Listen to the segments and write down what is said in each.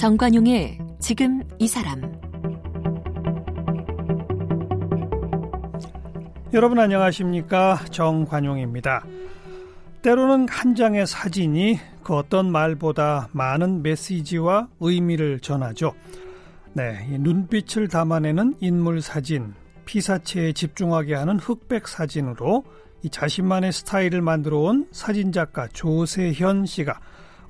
정관용의 지금 이 사람 여러분 안녕하십니까 정관용입니다. 때로는 한 장의 사진이 그 어떤 말보다 많은 메시지와 의미를 전하죠. 네, 눈빛을 담아내는 인물 사진, 피사체에 집중하게 하는 흑백 사진으로 이 자신만의 스타일을 만들어 온 사진작가 조세현 씨가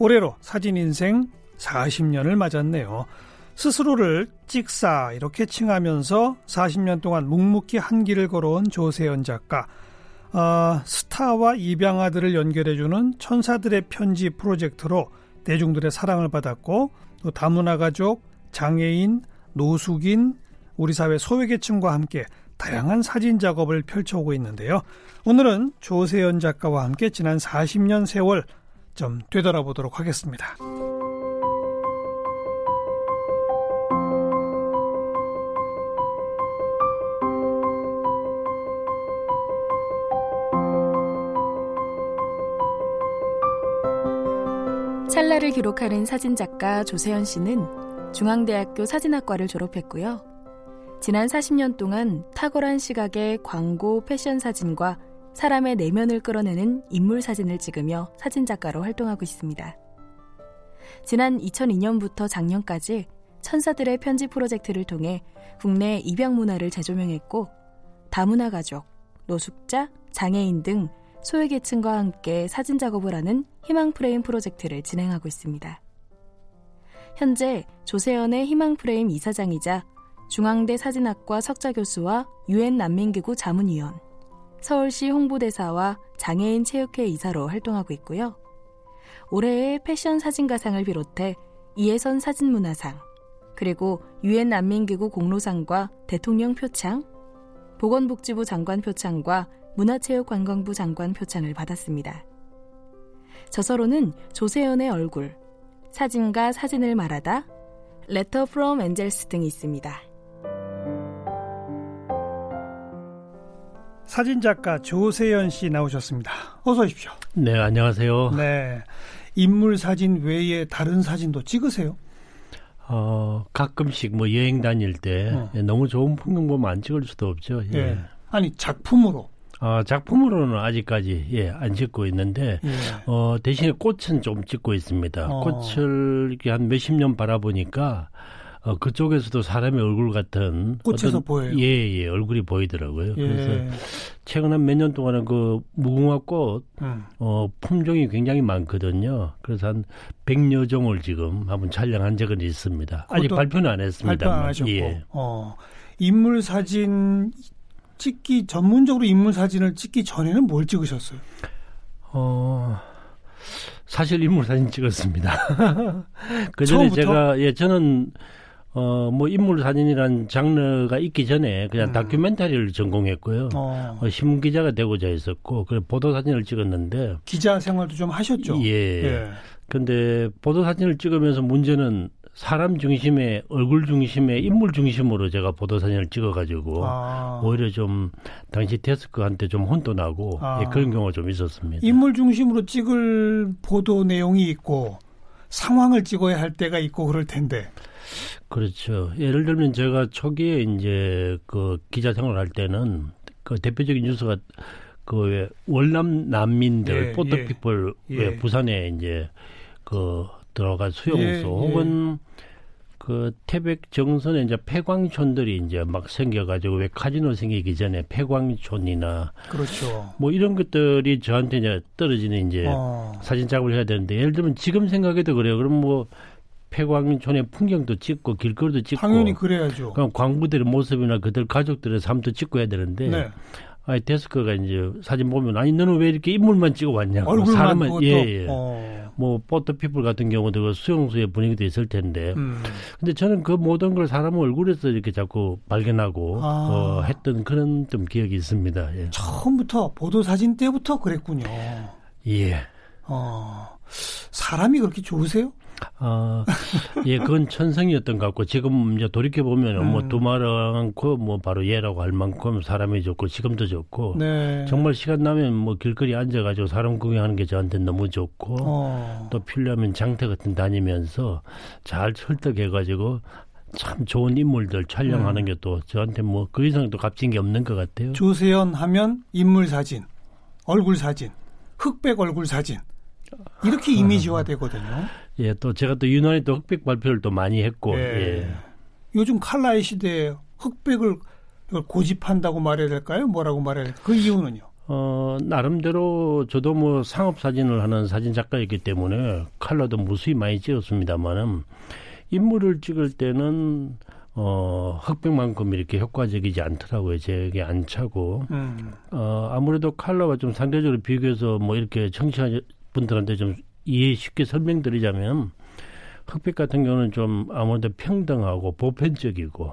올해로 사진 인생 40년을 맞았네요. 스스로를 찍사 이렇게 칭하면서 40년 동안 묵묵히 한 길을 걸어온 조세현 작가. 어, 스타와 입양아들을 연결해주는 천사들의 편지 프로젝트로 대중들의 사랑을 받았고 또 다문화 가족, 장애인, 노숙인, 우리 사회 소외계층과 함께 다양한 사진 작업을 펼쳐오고 있는데요. 오늘은 조세현 작가와 함께 지난 40년 세월 좀 되돌아보도록 하겠습니다. 찰나를 기록하는 사진작가 조세현 씨는 중앙대학교 사진학과를 졸업했고요. 지난 40년 동안 탁월한 시각의 광고 패션 사진과 사람의 내면을 끌어내는 인물 사진을 찍으며 사진작가로 활동하고 있습니다. 지난 2002년부터 작년까지 천사들의 편지 프로젝트를 통해 국내 입양 문화를 재조명했고 다문화 가족, 노숙자, 장애인 등 소외계층과 함께 사진 작업을 하는 희망 프레임 프로젝트를 진행하고 있습니다. 현재 조세현의 희망 프레임 이사장이자 중앙대 사진학과 석자 교수와 유엔 난민기구 자문위원, 서울시 홍보대사와 장애인 체육회 이사로 활동하고 있고요. 올해의 패션 사진가상을 비롯해 이해선 사진문화상, 그리고 유엔 난민기구 공로상과 대통령 표창, 보건복지부 장관 표창과 문화체육관광부 장관 표창을 받았습니다. 저서로는 조세현의 얼굴, 사진과 사진을 말하다, 레터 프롬 엔젤스 등이 있습니다. 사진작가 조세현 씨 나오셨습니다. 어서 오십시오. 네, 안녕하세요. 네. 인물 사진 외에 다른 사진도 찍으세요? 어, 가끔씩 뭐 여행 다닐 때 어. 너무 좋은 풍경 보면 안 찍을 수도 없죠. 예. 예. 아니, 작품으로. 어, 작품으로는 아직까지 예, 안 찍고 있는데 예. 어, 대신에 꽃은 좀 찍고 있습니다. 어. 꽃을 이렇게 한 몇십 년 바라보니까 어, 그쪽에서도 사람의 얼굴 같은 꽃에서 보여요. 예, 예, 얼굴이 보이더라고요. 예. 그래서 최근 한 몇 년 동안은 그 무궁화 꽃 음. 어, 품종이 굉장히 많거든요. 그래서 한 100여 종을 지금 한번 촬영한 적은 있습니다. 아직 발표는 안 했습니다. 발표 안 하셨고. 예. 어, 인물 사진 찍기 전문적으로 인물 사진을 찍기 전에는 뭘 찍으셨어요? 어. 사실 인물 사진 찍었습니다. 그 전에 제가 예 저는 어, 뭐 인물 사진이란 장르가 있기 전에 그냥 음. 다큐멘터리를 전공했고요. 어. 어, 신문 기자가 되고자 했었고, 그래 보도 사진을 찍었는데 기자 생활도 좀 하셨죠. 예. 예. 근데 보도 사진을 찍으면서 문제는 사람 중심의 얼굴 중심의 인물 중심으로 제가 보도 사진을 찍어가지고 아. 오히려 좀 당시 데스크한테 좀 혼도 나고 아. 예, 그런 경우가 좀 있었습니다. 인물 중심으로 찍을 보도 내용이 있고 상황을 찍어야 할 때가 있고 그럴 텐데. 그렇죠. 예를 들면 제가 초기에 이제 그 기자 생활할 때는 그 대표적인 뉴스가 그 월남 난민들 예, 포터피플 예, 예. 부산에 이제 그 들어가 수용소 예, 혹은 예. 그 태백 정선에 이제 폐광촌들이 이제 막 생겨가지고 왜 카지노 생기기 전에 폐광촌이나 그렇죠. 뭐 이런 것들이 저한테 이제 떨어지는 이제 어. 사진 작업을 해야 되는데 예를 들면 지금 생각해도 그래요. 그럼 뭐 폐광촌의 풍경도 찍고 길거리도 찍고 당연히 그래야죠. 그럼 광부들의 모습이나 그들 가족들의 삶도 찍고 해야 되는데 네. 아니 데스크가 이제 사진 보면 아니 너는 왜 이렇게 인물만 찍어 왔냐 얼굴만 사람은 예예 예. 어. 뭐 포토피플 같은 경우도 그 수용소의 분위기도 있을 텐데 음. 근데 저는 그 모든 걸 사람 얼굴에서 이렇게 자꾸 발견하고 아. 어, 했던 그런 좀 기억이 있습니다 예. 처음부터 보도 사진 때부터 그랬군요 예 어 사람이 그렇게 좋으세요? 아, 예, 그건 천성이었던 것 같고, 지금 이제 돌이켜보면, 뭐 음. 뭐, 두말않고, 뭐, 바로 얘라고 할 만큼 사람이 좋고, 지금도 좋고, 네. 정말 시간 나면 뭐, 길거리 앉아가지고 사람 구경하는 게 저한테 너무 좋고, 어. 또 필요하면 장터 같은 다니면서 잘 설득해가지고, 참 좋은 인물들 촬영하는 음. 게또 저한테 뭐, 그 이상 또 값진 게 없는 것 같아요. 조세현 하면 인물 사진, 얼굴 사진, 흑백 얼굴 사진. 이렇게 이미지화 되거든요. 예, 또 제가 또 유난히 또 흑백 발표를 또 많이 했고, 예. 예. 요즘 칼라의 시대에 흑백을 고집한다고 말해야 될까요? 뭐라고 말해야 될까요? 그 이유는요? 어, 나름대로 저도 뭐 상업 사진을 하는 사진 작가이기 때문에 칼라도 무수히 많이 찍었습니다만은 인물을 찍을 때는 어, 흑백만큼 이렇게 효과적이지 않더라고요. 제게 안 차고. 음. 어, 아무래도 칼라와 좀 상대적으로 비교해서 뭐 이렇게 청취자 분들한테 좀 이해 쉽게 설명드리자면 흑백 같은 경우는 좀 아무래도 평등하고 보편적이고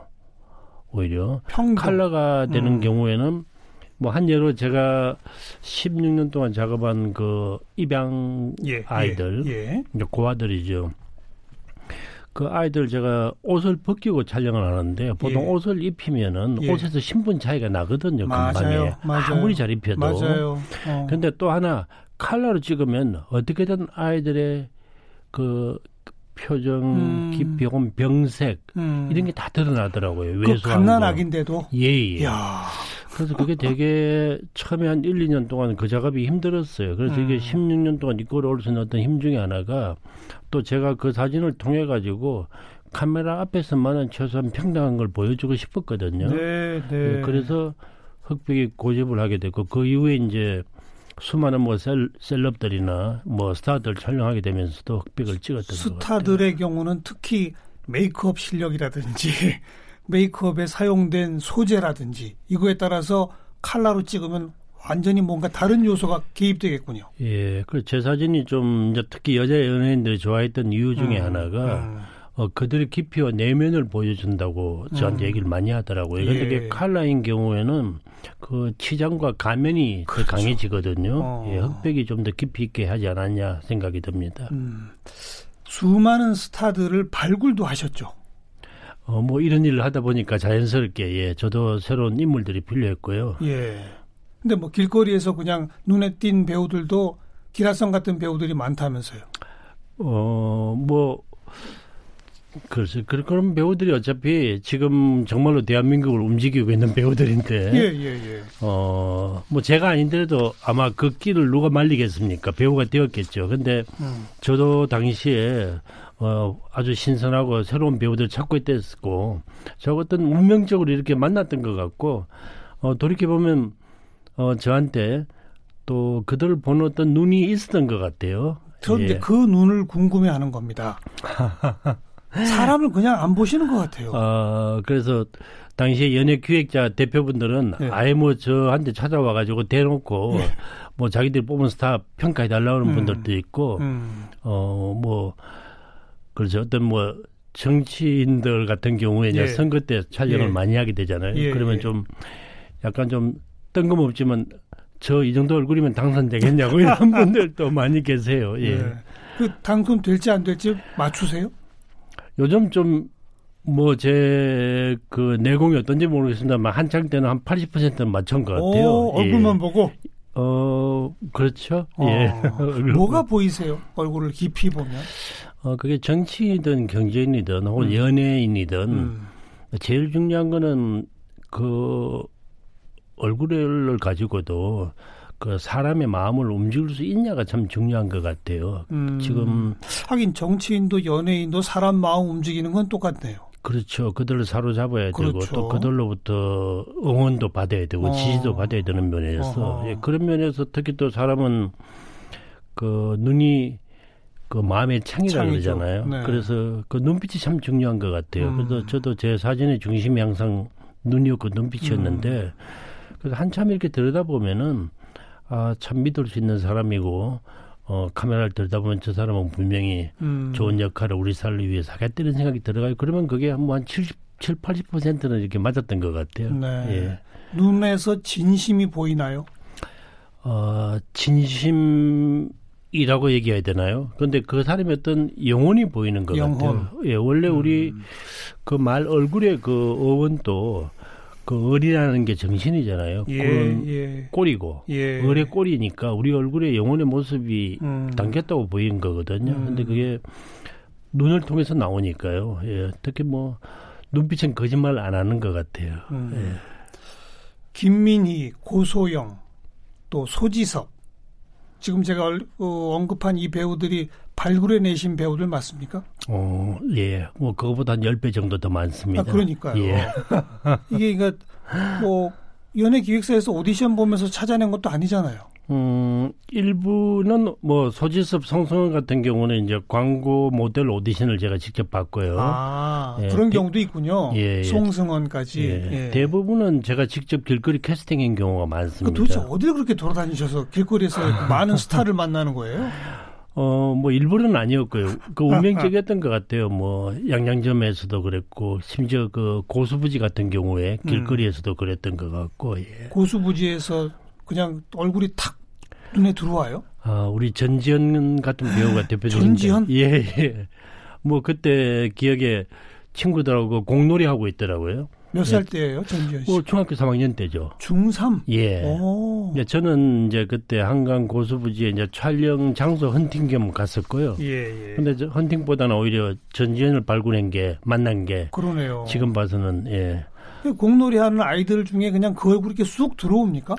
오히려 평등. 칼라가 되는 음. 경우에는 뭐 한 예로 제가 16년 동안 작업한 그 입양 예, 예 아이들 예, 예. 이제 고아들이죠. 그 아이들 제가 옷을 벗기고 촬영을 하는데 보통 예. 옷을 입히면은 예. 옷에서 신분 차이가 나거든요. 금방에 아무리 잘 입혀도. 맞아요. 어. 근데 또 하나 칼라로 찍으면 어떻게든 아이들의 그 표정, 음. 깊이 혹은 병색 음. 이런 게 다 드러나더라고요. 그 갓난아기인데도 예, 예. 야. 그래서 그게 되게 처음에 한 1, 2년 동안 그 작업이 힘들었어요. 그래서 음. 이게 16년 동안 이끌어 올 수 있는 어떤 힘 중에 하나가 또 제가 그 사진을 통해 가지고 카메라 앞에서만은 최소한 평등한 걸 보여주고 싶었거든요. 네, 네. 예, 그래서 흑백이 고집을 하게 됐고 그 이후에 이제 수많은 뭐 셀, 셀럽들이나 뭐 스타들 촬영하게 되면서도 흑백을 찍었던 스타들의 경우는 특히 메이크업 실력이라든지 메이크업에 사용된 소재라든지 이거에 따라서 칼라로 찍으면 완전히 뭔가 다른 요소가 개입되겠군요. 예, 그 제 사진이 좀 특히 여자 연예인들이 좋아했던 이유 중에 음, 하나가 음. 어, 그들의 깊이와 내면을 보여준다고 저한테 음. 얘기를 많이 하더라고요. 그런데 예. 칼라인 경우에는 그 치장과 가면이 그렇죠. 더 강해지거든요. 어. 예, 흑백이 좀 더 깊이 있게 하지 않았냐 생각이 듭니다. 음. 수많은 스타들을 발굴도 하셨죠. 어, 뭐 이런 일을 하다 보니까 자연스럽게 예, 저도 새로운 인물들이 필요했고요. 예. 근데 뭐 길거리에서 그냥 눈에 띈 배우들도 기라성 같은 배우들이 많다면서요. 어, 뭐 그렇죠. 그런 배우들이 어차피 지금 정말로 대한민국을 움직이고 있는 배우들인데. 예, 예, 예. 어, 뭐 제가 아닌데도 아마 그 길을 누가 말리겠습니까? 배우가 되었겠죠. 근데 음. 저도 당시에 어, 아주 신선하고 새로운 배우들 찾고 있었고, 저 어떤 운명적으로 이렇게 만났던 것 같고, 어, 돌이켜보면, 어, 저한테 또 그들을 보는 어떤 눈이 있었던 것 같아요. 그런데 예. 그 눈을 궁금해 하는 겁니다. 사람을 그냥 안 보시는 것 같아요. 어, 그래서 당시에 연예 기획자 대표분들은 네. 아예 뭐 저한테 찾아와 가지고 대놓고 네. 뭐 자기들 뽑은 스타 평가해 달라는 음. 분들도 있고, 음. 어, 뭐, 그렇죠. 어떤 뭐 정치인들 같은 경우에 예. 선거 때 촬영을 예. 많이 하게 되잖아요. 예. 그러면 예. 좀 약간 좀 뜬금없지만 저 이 정도 얼굴이면 당선되겠냐고 이런 분들도 많이 계세요. 예. 네. 그 당선될지 안 될지 맞추세요? 요즘 좀 뭐 제 그 내공이 어떤지 모르겠습니다만 한창 때는 한 80%는 맞춘 것 같아요. 오, 얼굴만 예. 보고. 어 그렇죠. 어, 예. 뭐가 보이세요? 얼굴을 깊이 보면? 어 그게 정치인이든 경제인이든 혹은 음. 연예인이든 음. 제일 중요한 거는 그 얼굴을 가지고도 그 사람의 마음을 움직일 수 있냐가 참 중요한 것 같아요. 음, 지금 하긴 정치인도 연예인도 사람 마음 움직이는 건 똑같네요. 그렇죠. 그들을 사로잡아야 그렇죠. 되고 또 그들로부터 응원도 받아야 되고 어. 지지도 받아야 되는 면에서 예, 그런 면에서 특히 또 사람은 그 눈이 그 마음의 창이라 그러잖아요. 네. 그래서 그 눈빛이 참 중요한 것 같아요. 음. 그래서 저도 제 사진의 중심이 항상 눈이었고 눈빛이었는데 음. 그래서 한참 이렇게 들여다보면은 아, 참 믿을 수 있는 사람이고 어, 카메라를 들다 보면 저 사람은 분명히 음. 좋은 역할을 우리 사회를 위해서 하겠다는 생각이 들어가요. 그러면 그게 한, 뭐한 70, 7, 80%는 이렇게 맞았던 것 같아요. 네. 예. 눈에서 진심이 보이나요? 어, 진심이 이라고 얘기해야 되나요? 근데 그 사람이 어떤 영혼이 보이는 것 영혼. 같아요. 예, 원래 우리 음. 그말 얼굴에 그 어원도 그 을이라는 게 정신이잖아요. 예, 꼴은 예. 꼴이고 예. 을의 꼴이니까 우리 얼굴에 영혼의 모습이 음. 담겼다고 보이는 거거든요. 음. 근데 그게 눈을 통해서 나오니까요. 예, 특히 뭐 눈빛은 거짓말 안 하는 것 같아요. 음. 예. 김민희, 고소영, 또 소지섭 지금 제가 어, 언급한 이 배우들이 발굴해내신 배우들 맞습니까? 어, 예. 뭐, 그거보다 한 10배 정도 더 많습니다. 아, 그러니까요. 예. 이게, 그러니까, 뭐, 연예 기획사에서 오디션 보면서 찾아낸 것도 아니잖아요. 음, 일부는 뭐 소지섭 성성원 같은 경우는 이제 광고 모델 오디션을 제가 직접 봤고요. 아, 예, 그런 대, 경우도 있군요. 예, 예. 송승헌까지. 예, 예. 대부분은 제가 직접 길거리 캐스팅인 경우가 많습니다. 그 도대체 어딜 그렇게 돌아다니셔서 길거리에서 많은 스타를 만나는 거예요? 어, 뭐, 일부러는 아니었고요. 그 운명적이었던 것 같아요. 뭐, 양양점에서도 그랬고, 심지어 그 고수부지 같은 경우에 길거리에서도 그랬던 것 같고, 예. 고수부지에서 그냥 얼굴이 탁 눈에 들어와요? 아, 우리 전지현 같은 배우가 대표적인. 전지현? 예, 예. 뭐 그때 기억에 친구들하고 공놀이 하고 있더라고요. 몇살 예. 때예요, 전지현 씨? 뭐 중학교 3학년 때죠. 중3? 예. 오. 예, 저는 이제 그때 한강 고수부지에 이제 촬영 장소 헌팅 겸 갔었고요. 예, 예. 근데 헌팅보다는 오히려 전지현을 발굴한 게 만난 게 그러네요. 지금 봐서는 예. 공놀이 하는 아이들 중에 그냥 그 얼굴이 이렇게 쑥 들어옵니까?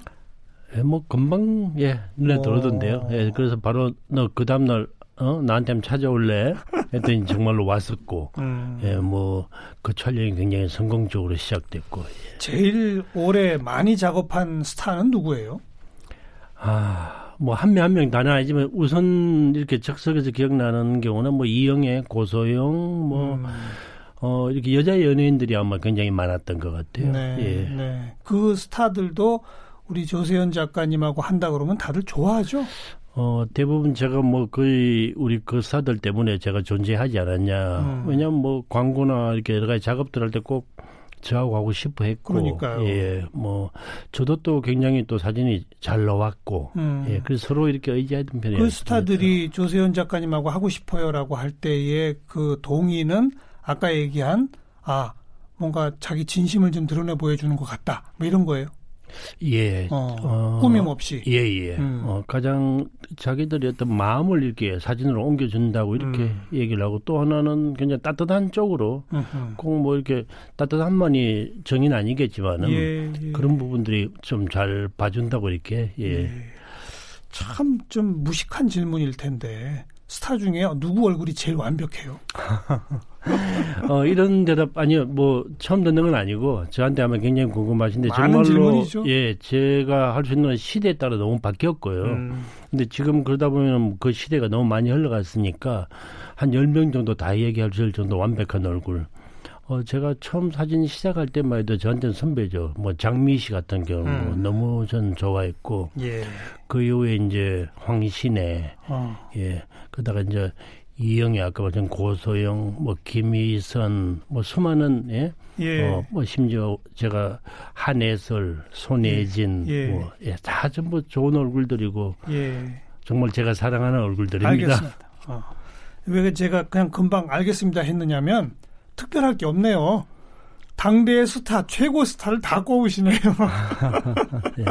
예, 뭐 금방 예 눈에 오. 들어오던데요. 예, 그래서 바로 너 그 다음 날 어, 나한테 한번 찾아올래? 했더니 정말로 왔었고, 음. 예, 뭐, 그 촬영이 굉장히 성공적으로 시작됐고. 예. 제일 오래 많이 작업한 스타는 누구예요? 아, 뭐, 한 명 한명 다는 아니지만 우선 이렇게 적석에서 기억나는 경우는 뭐, 이영애, 고소영, 뭐, 음. 어, 이렇게 여자 연예인들이 아마 굉장히 많았던 것 같아요. 네, 예. 네. 그 스타들도 우리 조세현 작가님하고 한다 그러면 다들 좋아하죠? 어, 대부분 제가 뭐 거의 우리 그 사들 때문에 제가 존재하지 않았냐. 음. 왜냐면 뭐 광고나 이렇게 여러 가지 작업들 할 때 꼭 저하고 하고 싶어 했고. 그러니까요. 예, 뭐 저도 또 굉장히 또 사진이 잘 나왔고. 음. 예, 그래서 서로 이렇게 의지하던 편이에요. 그 스타들이 조세현 작가님하고 하고 싶어요라고 할 때의 그 동의는 아까 얘기한 아, 뭔가 자기 진심을 좀 드러내 보여주는 것 같다. 뭐 이런 거예요. 예. 어, 어, 꾸밈 없이. 예, 예. 음. 어, 가장 자기들이 어떤 마음을 이렇게 사진으로 옮겨준다고 이렇게 음. 얘기를 하고 또 하나는 굉장히 따뜻한 쪽으로 꼭 뭐 이렇게 따뜻한만이 정의는 아니겠지만은 예, 예. 그런 부분들이 좀 잘 봐준다고 이렇게 예. 예. 참 좀 무식한 질문일 텐데 스타 중에 누구 얼굴이 제일 완벽해요? 어, 이런 대답 아니요 뭐 처음 듣는 건 아니고 저한테 아마 굉장히 궁금하신데 정말로 질문이죠? 예 제가 할 수 있는 건 시대에 따라 너무 바뀌었고요. 음. 근데 지금 그러다 보면 그 시대가 너무 많이 흘러갔으니까 한 열 명 정도 다 얘기할 수 있을 정도 완벽한 얼굴. 어, 제가 처음 사진 시작할 때만 해도 저한테는 선배죠. 뭐 장미 씨 같은 경우 음. 너무 전 좋아했고, 예. 그 이후에 이제 황신혜, 어. 예, 그다가 이제 이영애 아까 말씀 고소영, 뭐 김희선, 뭐 수많은 예, 예. 어, 뭐 심지어 제가 한혜설, 손예진, 예. 예. 뭐 예, 다 전부 좋은 얼굴들이고 예. 정말 제가 사랑하는 얼굴들입니다. 알겠습니다. 어. 왜 제가 그냥 금방 알겠습니다 했느냐면 특별할 게 없네요. 당대의 스타, 최고 스타를 다 꼽으시네요. 예.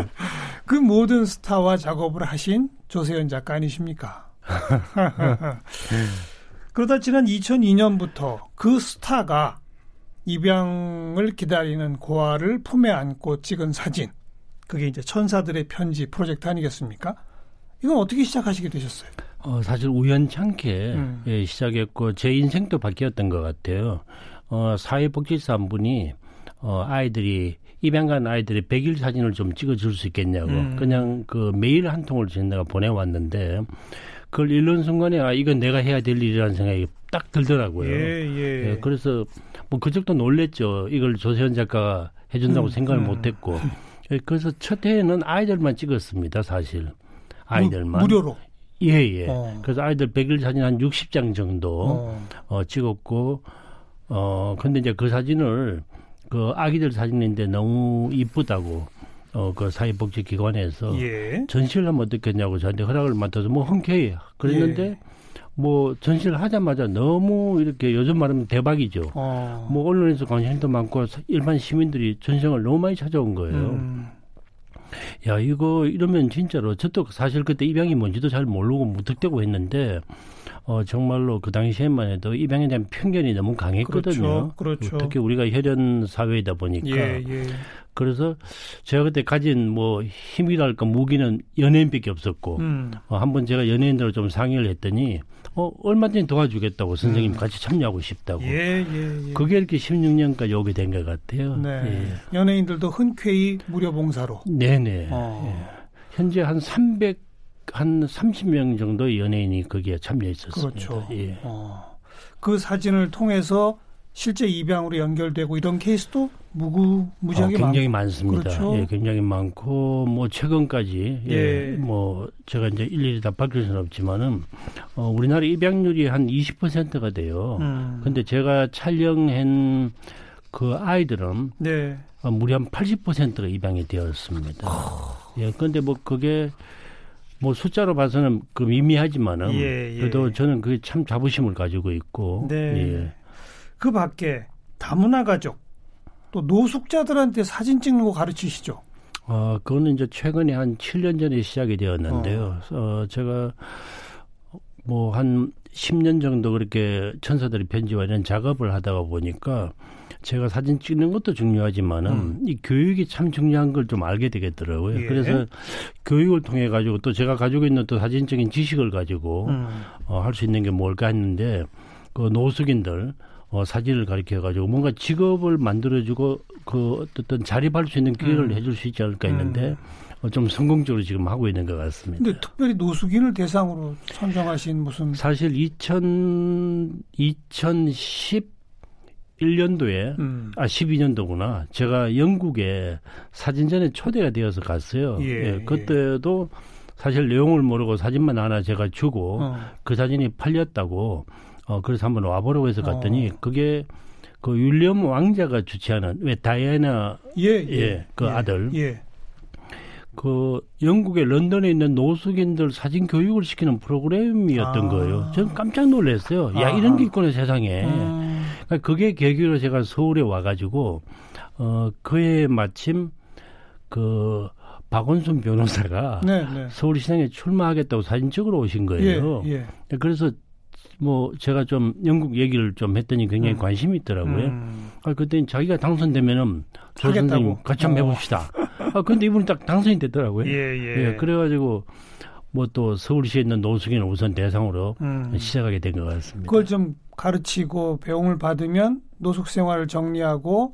그 모든 스타와 작업을 하신 조세현 작가 아니십니까? 그러다 지난 2002년부터 그 스타가 입양을 기다리는 고아를 품에 안고 찍은 사진. 그게 이제 천사들의 편지 프로젝트 아니겠습니까? 이건 어떻게 시작하시게 되셨어요? 어, 사실 우연찮게 음. 예, 시작했고 제 인생도 바뀌었던 것 같아요. 어, 사회복지사 한 분이 어, 아이들이 입양간 아이들이 백일 사진을 좀 찍어줄 수 있겠냐고 음. 그냥 그 메일 한 통을 제가 보내왔는데 그걸 읽는 순간에 아 이건 내가 해야 될 일이라는 생각이 딱 들더라고요. 예, 예. 예 그래서 뭐 그쪽도 놀랬죠. 이걸 조세현 작가가 해준다고 음, 생각을 음. 못했고 예, 그래서 첫 해에는 아이들만 찍었습니다. 사실 아이들만 무, 료로 예예. 예. 어. 그래서 아이들 백일 사진 한 60장 정도 어. 어, 찍었고 어 근데 이제 그 사진을 그 아기들 사진인데 너무 이쁘다고 어, 그 사회복지기관에서 예. 전시를 하면 어떻겠냐고 저한테 허락을 맡아서 뭐 흔쾌히 그랬는데 예. 뭐 전시를 하자마자 너무 이렇게 요즘 말하면 대박이죠. 어. 뭐 언론에서 관심도 많고 일반 시민들이 전시장을 너무 많이 찾아온 거예요. 음. 야 이거 이러면 진짜로 저도 사실 그때 입양이 뭔지도 잘 모르고 무턱대고 했는데 어 정말로 그 당시에만 해도 입양에 대한 편견이 너무 강했거든요. 그렇죠. 그렇죠. 특히 우리가 혈연 사회이다 보니까 예, 예. 그래서 제가 그때 가진 뭐 힘이랄까 무기는 연예인밖에 없었고 음. 어, 한번 제가 연예인들을 좀 상의를 했더니 어 얼마든지 도와주겠다고 선생님 음. 같이 참여하고 싶다고. 예, 예, 예. 그게 이렇게 16년까지 오게 된 것 같아요. 네. 예. 연예인들도 흔쾌히 무료 봉사로. 네네. 어. 예. 현재 한 300, 한 30명 정도의 연예인이 거기에 참여했었습니다. 그렇죠. 예. 어. 그 사진을 통해서 실제 입양으로 연결되고 이런 케이스도 무구 무지하게 어, 굉장히 많, 습니다 그렇죠? 예, 굉장히 많고 뭐 최근까지 예, 예. 뭐 제가 이제 일일이 다 밝힐 수는 없지만은 어, 우리나라 입양률이 한 20%가 돼요. 음. 근데 제가 촬영한 그 아이들은 네. 어, 무려 한 80%가 입양이 되었습니다. 예, 근데 뭐 그게 뭐 숫자로 봐서는 그 미미하지만은 예, 예. 그래도 저는 그게 참 자부심을 가지고 있고 네. 예. 그 밖에 다문화 가족 또 노숙자들한테 사진 찍는 거 가르치시죠? 어, 그거는 이제 최근에 한 7년 전에 시작이 되었는데요. 어, 어 제가 뭐 한 10년 정도 그렇게 천사들이 편지와 이런 작업을 하다가 보니까 제가 사진 찍는 것도 중요하지만은 음. 이 교육이 참 중요한 걸 좀 알게 되겠더라고요. 예. 그래서 교육을 통해 가지고 또 제가 가지고 있는 또 사진적인 지식을 가지고 음. 어, 할 수 있는 게 뭘까 했는데 그 노숙인들 어, 사진을 가르쳐 가지고 뭔가 직업을 만들어주고 그 어떤 자립할 수 있는 기회를 음. 해줄 수 있지 않을까 했는데 음. 어, 좀 성공적으로 지금 하고 있는 것 같습니다. 근데 특별히 노숙인을 대상으로 선정하신 무슨 사실 2000 2010 1년도에 음. 아 12년도구나. 제가 영국에 사진전에 초대가 되어서 갔어요. 예, 예, 그때도 사실 내용을 모르고 사진만 하나 제가 주고 어. 그 사진이 팔렸다고 어, 그래서 한번 와보라고 해서 갔더니 어. 그게 그 윌리엄 왕자가 주최하는 왜 다이애나 예, 예, 예, 그 예, 아들 예. 그 영국의 런던에 있는 노숙인들 사진 교육을 시키는 프로그램이었던 아. 거예요. 저는 깜짝 놀랐어요. 야 아. 이런 게 있구나 세상에. 음. 그러니까 그게 계기로 제가 서울에 와가지고 어 그해 마침 그 박원순 변호사가 네, 네. 서울시장에 출마하겠다고 사진 찍으러 오신 거예요. 예, 예. 그래서 뭐 제가 좀 영국 얘기를 좀 했더니 굉장히 음. 관심이 있더라고요. 음. 아 그때 자기가 당선되면은 조 선생님 같이 한번 어. 해봅시다. 아 근데 이분이 딱 당선이 됐더라고요. 예, 예. 예 그래가지고 뭐 또 서울시에 있는 노숙인을 우선 대상으로 음. 시작하게 된 것 같습니다. 그걸 좀 가르치고 배움을 받으면 노숙 생활을 정리하고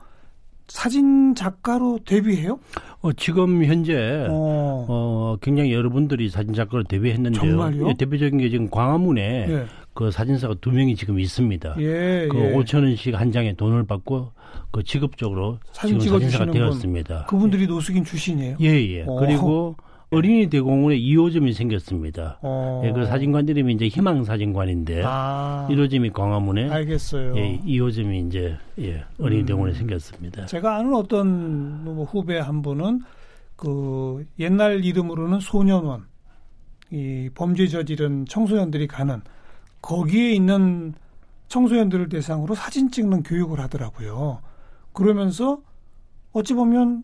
사진 작가로 데뷔해요? 어, 지금 현재 어. 어 굉장히 여러분들이 사진 작가로 데뷔했는데요. 정말요? 예, 대표적인 게 지금 광화문에 예. 그 사진사가 두 명이 지금 있습니다. 예, 그 예. 5천 원씩 한 장에 돈을 받고 그 직업적으로 사진 지금 사진사가 되었습니다. 그분들이 노숙인 출신이에요? 예, 예. 오. 그리고 어린이 대공원에 2호점이 생겼습니다. 어. 예, 그 사진관 이름이 이제 희망 사진관인데 아. 1호점이 광화문에 알겠어요. 예, 2호점이 이제 예, 어린이 음. 대공원에 생겼습니다. 제가 아는 어떤 뭐 후배 한 분은 그 옛날 이름으로는 소년원 이 범죄 저지른 청소년들이 가는 거기에 있는 청소년들을 대상으로 사진 찍는 교육을 하더라고요. 그러면서 어찌 보면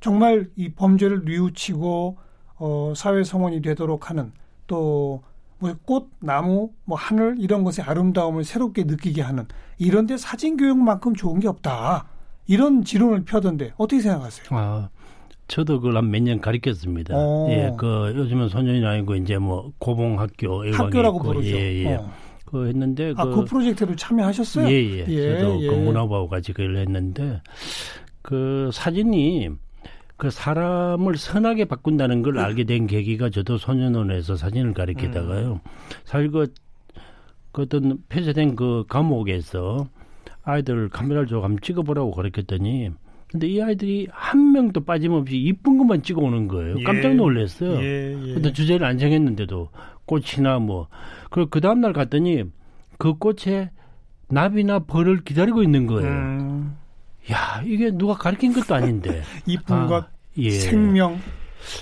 정말 이 범죄를 뉘우치고 어, 사회 성원이 되도록 하는 또 뭐 꽃, 나무, 뭐 하늘 이런 것의 아름다움을 새롭게 느끼게 하는 이런데 사진 교육만큼 좋은 게 없다. 이런 지론을 펴던데 어떻게 생각하세요? 아, 저도 그걸 한 몇 년 가르쳤습니다. 어. 예, 그 요즘은 소년이 아니고 이제 뭐 고봉학교 학교라고 있고, 부르죠. 예, 예. 어. 그 했는데 아, 그, 그 프로젝트로 참여하셨어요? 예, 예. 예 저도 그 예. 그 문화부하고 같이 그걸 했는데 그 사진이 그 사람을 선하게 바꾼다는 걸 알게 된 계기가 저도 소년원에서 사진을 가리키다가요. 음. 사실 그, 그 어떤 폐쇄된 그 감옥에서 아이들 카메라를 좀 한번 찍어보라고 가르쳤더니 근데 이 아이들이 한 명도 빠짐없이 이쁜 것만 찍어오는 거예요. 예. 깜짝 놀랐어요. 예, 예. 근데 주제를 안 정했는데도 꽃이나 뭐. 그리고 그 다음날 갔더니 그 꽃에 나비나 벌을 기다리고 있는 거예요. 음. 야, 이게 누가 가르친 것도 아닌데. 이쁜 아, 것. 예. 생명.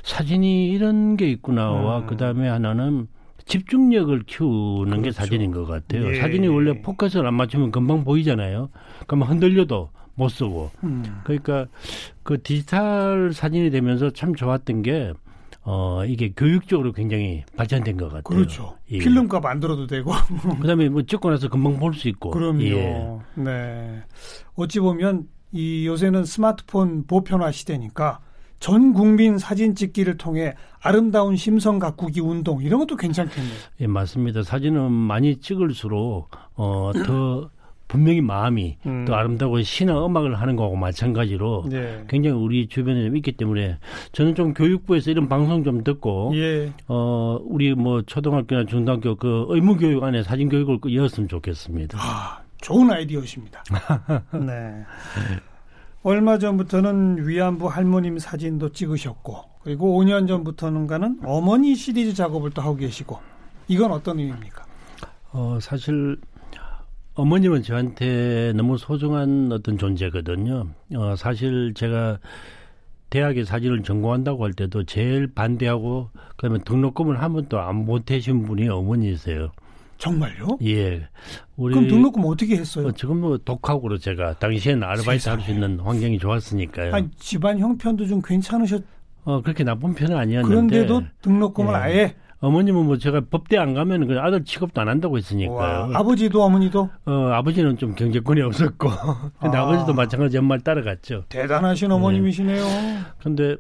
사진이 이런 게 있구나와 음. 그 다음에 하나는 집중력을 키우는 그렇죠. 게 사진인 것 같아요. 예. 사진이 원래 포커스를 안 맞추면 금방 보이잖아요. 그러면 흔들려도 못 쓰고. 음. 그러니까 그 디지털 사진이 되면서 참 좋았던 게 어, 이게 교육적으로 굉장히 발전된 것 같아요. 그렇죠. 예. 필름값 안 들어도 되고. 그 다음에 뭐 찍고 나서 금방 볼 수 있고. 그럼요. 예. 네. 어찌 보면 이 요새는 스마트폰 보편화 시대니까 전 국민 사진 찍기를 통해 아름다운 심성 가꾸기 운동 이런 것도 괜찮겠네요. 예, 맞습니다. 사진은 많이 찍을수록 어, 더 분명히 마음이 음. 또 아름다고 신화 음악을 하는 거하고 마찬가지로 네. 굉장히 우리 주변에 좀 있기 때문에 저는 좀 교육부에서 이런 방송 좀 듣고 예. 어 우리 뭐 초등학교나 중등학교 그 의무 교육 안에 사진 교육을 이었으면 좋겠습니다. 아, 좋은 아이디어십니다. 네. 얼마 전부터는 위안부 할머님 사진도 찍으셨고 그리고 5년 전부터는가는 어머니 시리즈 작업을 또 하고 계시고 이건 어떤 의미입니까? 어 사실 어머님은 저한테 너무 소중한 어떤 존재거든요. 어 사실 제가 대학에 사진을 전공한다고 할 때도 제일 반대하고 그다음에 등록금을 한 번도 안 보태신 분이 어머니세요. 정말요? 예. 우리 그럼 등록금 어떻게 했어요? 어, 지금 뭐 독학으로 제가 당시에는 아르바이트 할 수 있는 환경이 좋았으니까요. 아니, 집안 형편도 좀 괜찮으셨. 어 그렇게 나쁜 편은 아니었는데. 그런데도 등록금을 예. 아예. 어머님은 뭐 제가 법대 안 가면 그 아들 취급도 안 한다고 했으니까요. 와, 아버지도 어머니도? 어 아버지는 좀 경제권이 없었고, 근데 아. 버지도 마찬가지 엄마를 따라갔죠. 대단하신 어머님이시네요. 그런데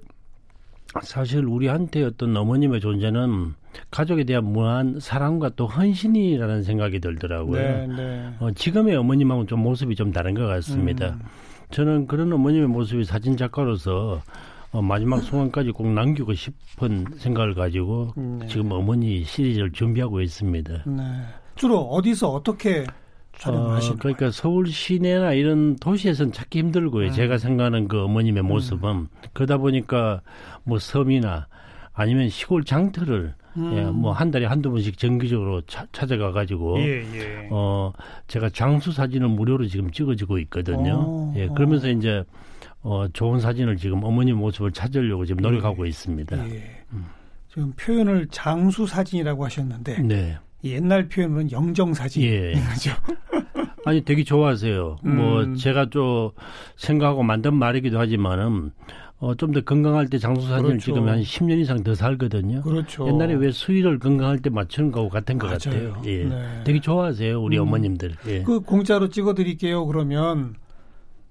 사실 우리한테 어떤 어머님의 존재는 가족에 대한 무한 사랑과 또 헌신이라는 생각이 들더라고요. 네, 네. 어, 지금의 어머님하고는 좀 모습이 좀 다른 것 같습니다. 음. 저는 그런 어머님의 모습이 사진 작가로서 어, 마지막 순간까지 꼭 남기고 싶은 생각을 가지고 네. 지금 어머니 시리즈를 준비하고 있습니다. 네. 주로 어디서 어떻게 촬영하시는 어, 그러니까 서울 시내나 이런 도시에서는 찾기 힘들고요. 음. 제가 생각하는 그 어머님의 모습은 음. 그러다 보니까 뭐 섬이나 아니면 시골 장터를 음. 예, 뭐 한 달에 한두 번씩 정기적으로 차, 찾아가 가지고 예, 예. 어 제가 장수 사진을 무료로 지금 찍어주고 있거든요. 오, 어, 예, 그러면서 오. 이제 어 좋은 사진을 지금 어머님 모습을 찾으려고 지금 노력하고 예. 있습니다. 예. 음. 지금 표현을 장수 사진이라고 하셨는데 네. 옛날 표현은 영정 사진. 예. 그죠? 아니 되게 좋아하세요. 뭐 음. 뭐 제가 좀 생각하고 만든 말이기도 하지만은 어, 좀 더 건강할 때 장수 사진을 그렇죠. 찍으면 한 10년 이상 더 살거든요. 그렇죠. 옛날에 왜 수위를 건강할 때 맞추는 거하고 같은 것 맞아요. 같아요. 예. 네. 되게 좋아하세요, 우리 음. 어머님들. 예. 그 공짜로 찍어 드릴게요. 그러면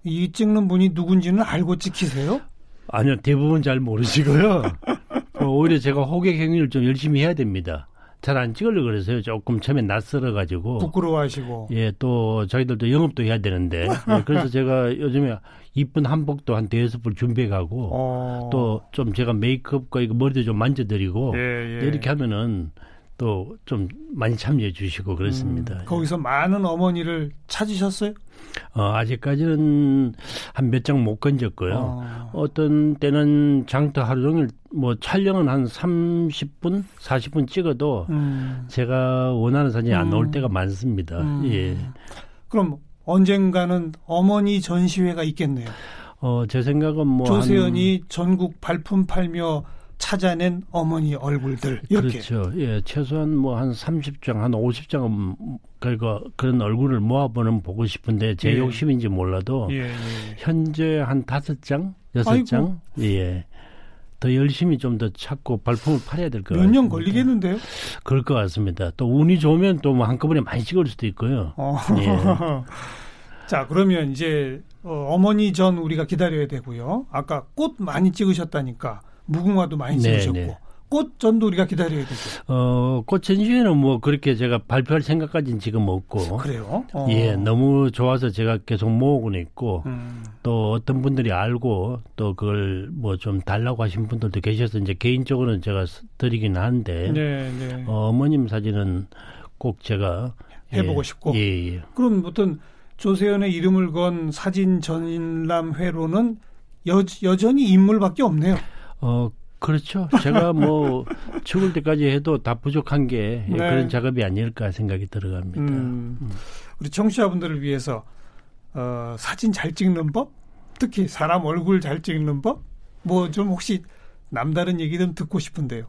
이 찍는 분이 누군지는 알고 찍히세요? 아니요, 대부분 잘 모르시고요. 어, 오히려 제가 호객 행위를 좀 열심히 해야 됩니다. 잘 안 찍으려고 그래서요. 조금 처음에 낯설어 가지고. 부끄러워하시고. 예, 또 저희들도 영업도 해야 되는데. 예, 그래서 제가 요즘에 이쁜 한복도 한 대여섯 벌 준비해 가고 어. 또좀 제가 메이크업과 이거 머리도 좀 만져드리고 예, 예. 이렇게 하면은 또 좀 많이 참여해 주시고 그렇습니다. 음, 거기서 많은 어머니를 찾으셨어요? 어, 아직까지는 한 몇 장 못 건졌고요. 어. 떤 때는 장터 하루 종일 뭐 촬영은 한 30분, 40분 찍어도 음. 제가 원하는 사진이 안 나올 음. 때가 많습니다. 음. 예. 그럼 언젠가는 어머니 전시회가 있겠네요. 어, 제 생각은 뭐 조세현이 한... 전국 발품 팔며 찾아낸 어머니 얼굴들 이렇게. 그렇죠. 예, 최소한 뭐 한 30장, 한 50장은 그러니까 그런 얼굴을 모아보는 보고 싶은데 제 예. 욕심인지 몰라도 예, 예. 현재 한 다섯 장, 여섯 장, 예. 더 열심히 좀 더 찾고 발품을 팔아야 될 것 같아요. 몇 년 걸리겠는데요? 그럴 것 같습니다. 또 운이 좋으면 또 뭐 한꺼번에 많이 찍을 수도 있고요. 어. 예. 자, 그러면 이제 어, 어머니 전 우리가 기다려야 되고요. 아까 꽃 많이 찍으셨다니까 무궁화도 많이 네, 찍으셨고 네. 꽃 전도 우리가 기다려야 되죠. 어, 꽃 전시회는 뭐 그렇게 제가 발표할 생각까지는 지금 없고. 그래요? 어. 예, 너무 좋아서 제가 계속 모으고는 있고, 음. 또 어떤 분들이 알고, 또 그걸 뭐 좀 달라고 하신 분들도 계셔서 이제 개인적으로는 제가 드리긴 하는데, 네, 네. 어, 어머님 사진은 꼭 제가 해보고 예, 싶고. 예, 예. 그럼 어떤 조세현의 이름을 건 사진 전람회로는 여, 여전히 인물밖에 없네요. 어, 그렇죠. 제가 뭐 죽을 때까지 해도 다 부족한 게 네. 그런 작업이 아닐까 생각이 들어갑니다. 음, 음. 우리 청취자분들을 위해서 어, 사진 잘 찍는 법, 특히 사람 얼굴 잘 찍는 법 뭐 좀 혹시 남다른 얘기 좀 듣고 싶은데요.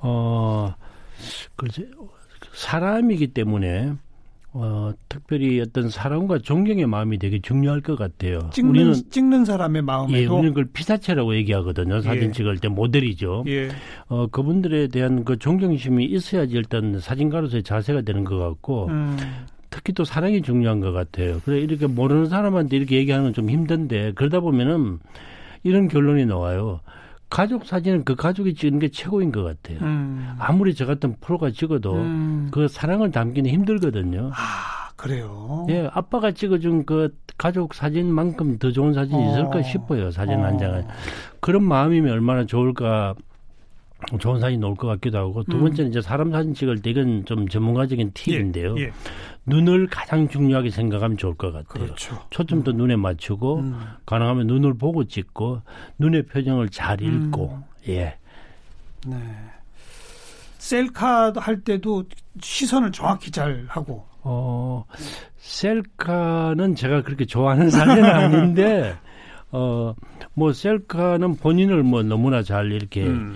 어, 글쎄, 사람이기 때문에 어, 특별히 어떤 사람과 존경의 마음이 되게 중요할 것 같아요. 찍는, 우리는 찍는 사람의 마음에도 예, 우리는 그걸 피사체라고 얘기하거든요. 사진 예. 찍을 때 모델이죠. 예. 어, 그분들에 대한 그 존경심이 있어야지 일단 사진가로서의 자세가 되는 것 같고 음. 특히 또 사랑이 중요한 것 같아요. 그래 이렇게 모르는 사람한테 이렇게 얘기하는 건 좀 힘든데 그러다 보면은 이런 결론이 나와요. 가족 사진은 그 가족이 찍는 게 최고인 것 같아요. 음. 아무리 저 같은 프로가 찍어도 음. 그 사랑을 담기는 힘들거든요. 아, 그래요? 예, 아빠가 찍어준 그 가족 사진만큼 더 좋은 사진이 어. 있을까 싶어요. 사진 어. 한 장은. 그런 마음이면 얼마나 좋을까 좋은 사진 나올 것 같기도 하고 두 음. 번째는 이제 사람 사진 찍을 때 이건 좀 전문가적인 팁인데요. 예, 예. 눈을 가장 중요하게 생각하면 좋을 것 같아요. 그렇죠. 초점도 음. 눈에 맞추고 음. 가능하면 눈을 보고 찍고 눈의 표정을 잘 음. 읽고 예. 네. 셀카 할 때도 시선을 정확히 잘 하고. 어 셀카는 제가 그렇게 좋아하는 사진은 아닌데 어뭐 셀카는 본인을 뭐 너무나 잘 이렇게 음.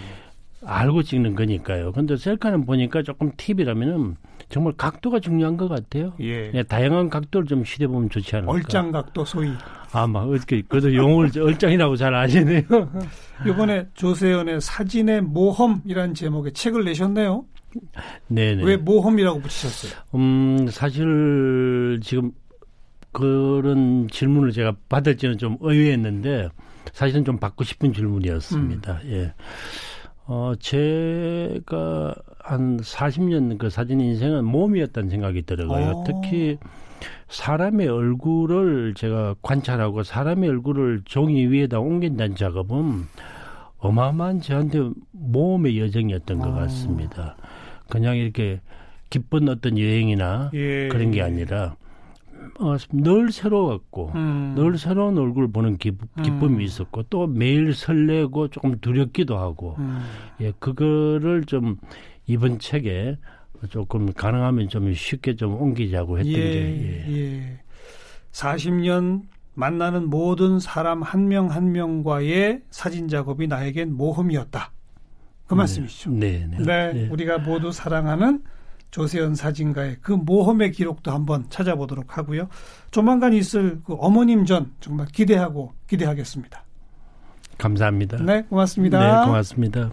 알고 찍는 거니까요. 근데 셀카는 보니까 조금 팁이라면은 정말 각도가 중요한 것 같아요. 예. 예 다양한 각도를 좀 시대보면 좋지 않을까. 얼짱 각도 소위. 아마 어떻게 그래도 용어를 얼짱이라고 잘 아시네요. 이번에 조세현의 사진의 모험이라는 제목의 책을 내셨네요. 네네. 왜 모험이라고 붙이셨어요? 음 사실 지금 그런 질문을 제가 받을지는 좀 의외했는데 사실은 좀 받고 싶은 질문이었습니다. 음. 예. 어, 제가 한 40년 그 사진 인생은 모험이었다는 생각이 들어요. 오. 특히 사람의 얼굴을 제가 관찰하고 사람의 얼굴을 종이 위에다 옮긴다는 작업은 어마어마한 저한테 모험의 여정이었던 것 같습니다. 그냥 이렇게 기쁜 어떤 여행이나 예. 그런 게 아니라 어, 늘 새로웠고 음. 늘 새로운 얼굴 보는 기, 기쁨이 음. 있었고 또 매일 설레고 조금 두렵기도 하고 음. 예 그거를 좀 이번 책에 조금 가능하면 좀 쉽게 좀 옮기자고 했던 예, 게 예. 예. 40년 만나는 모든 사람 한 명한 한 명과의 사진 작업이 나에겐 모험이었다. 그 네. 말씀이시죠. 네, 네, 네, 네. 우리가 모두 사랑하는 조세현 사진가의 그 모험의 기록도 한번 찾아보도록 하고요. 조만간 있을 그 어머님 전 정말 기대하고 기대하겠습니다. 감사합니다. 네, 고맙습니다. 네, 고맙습니다.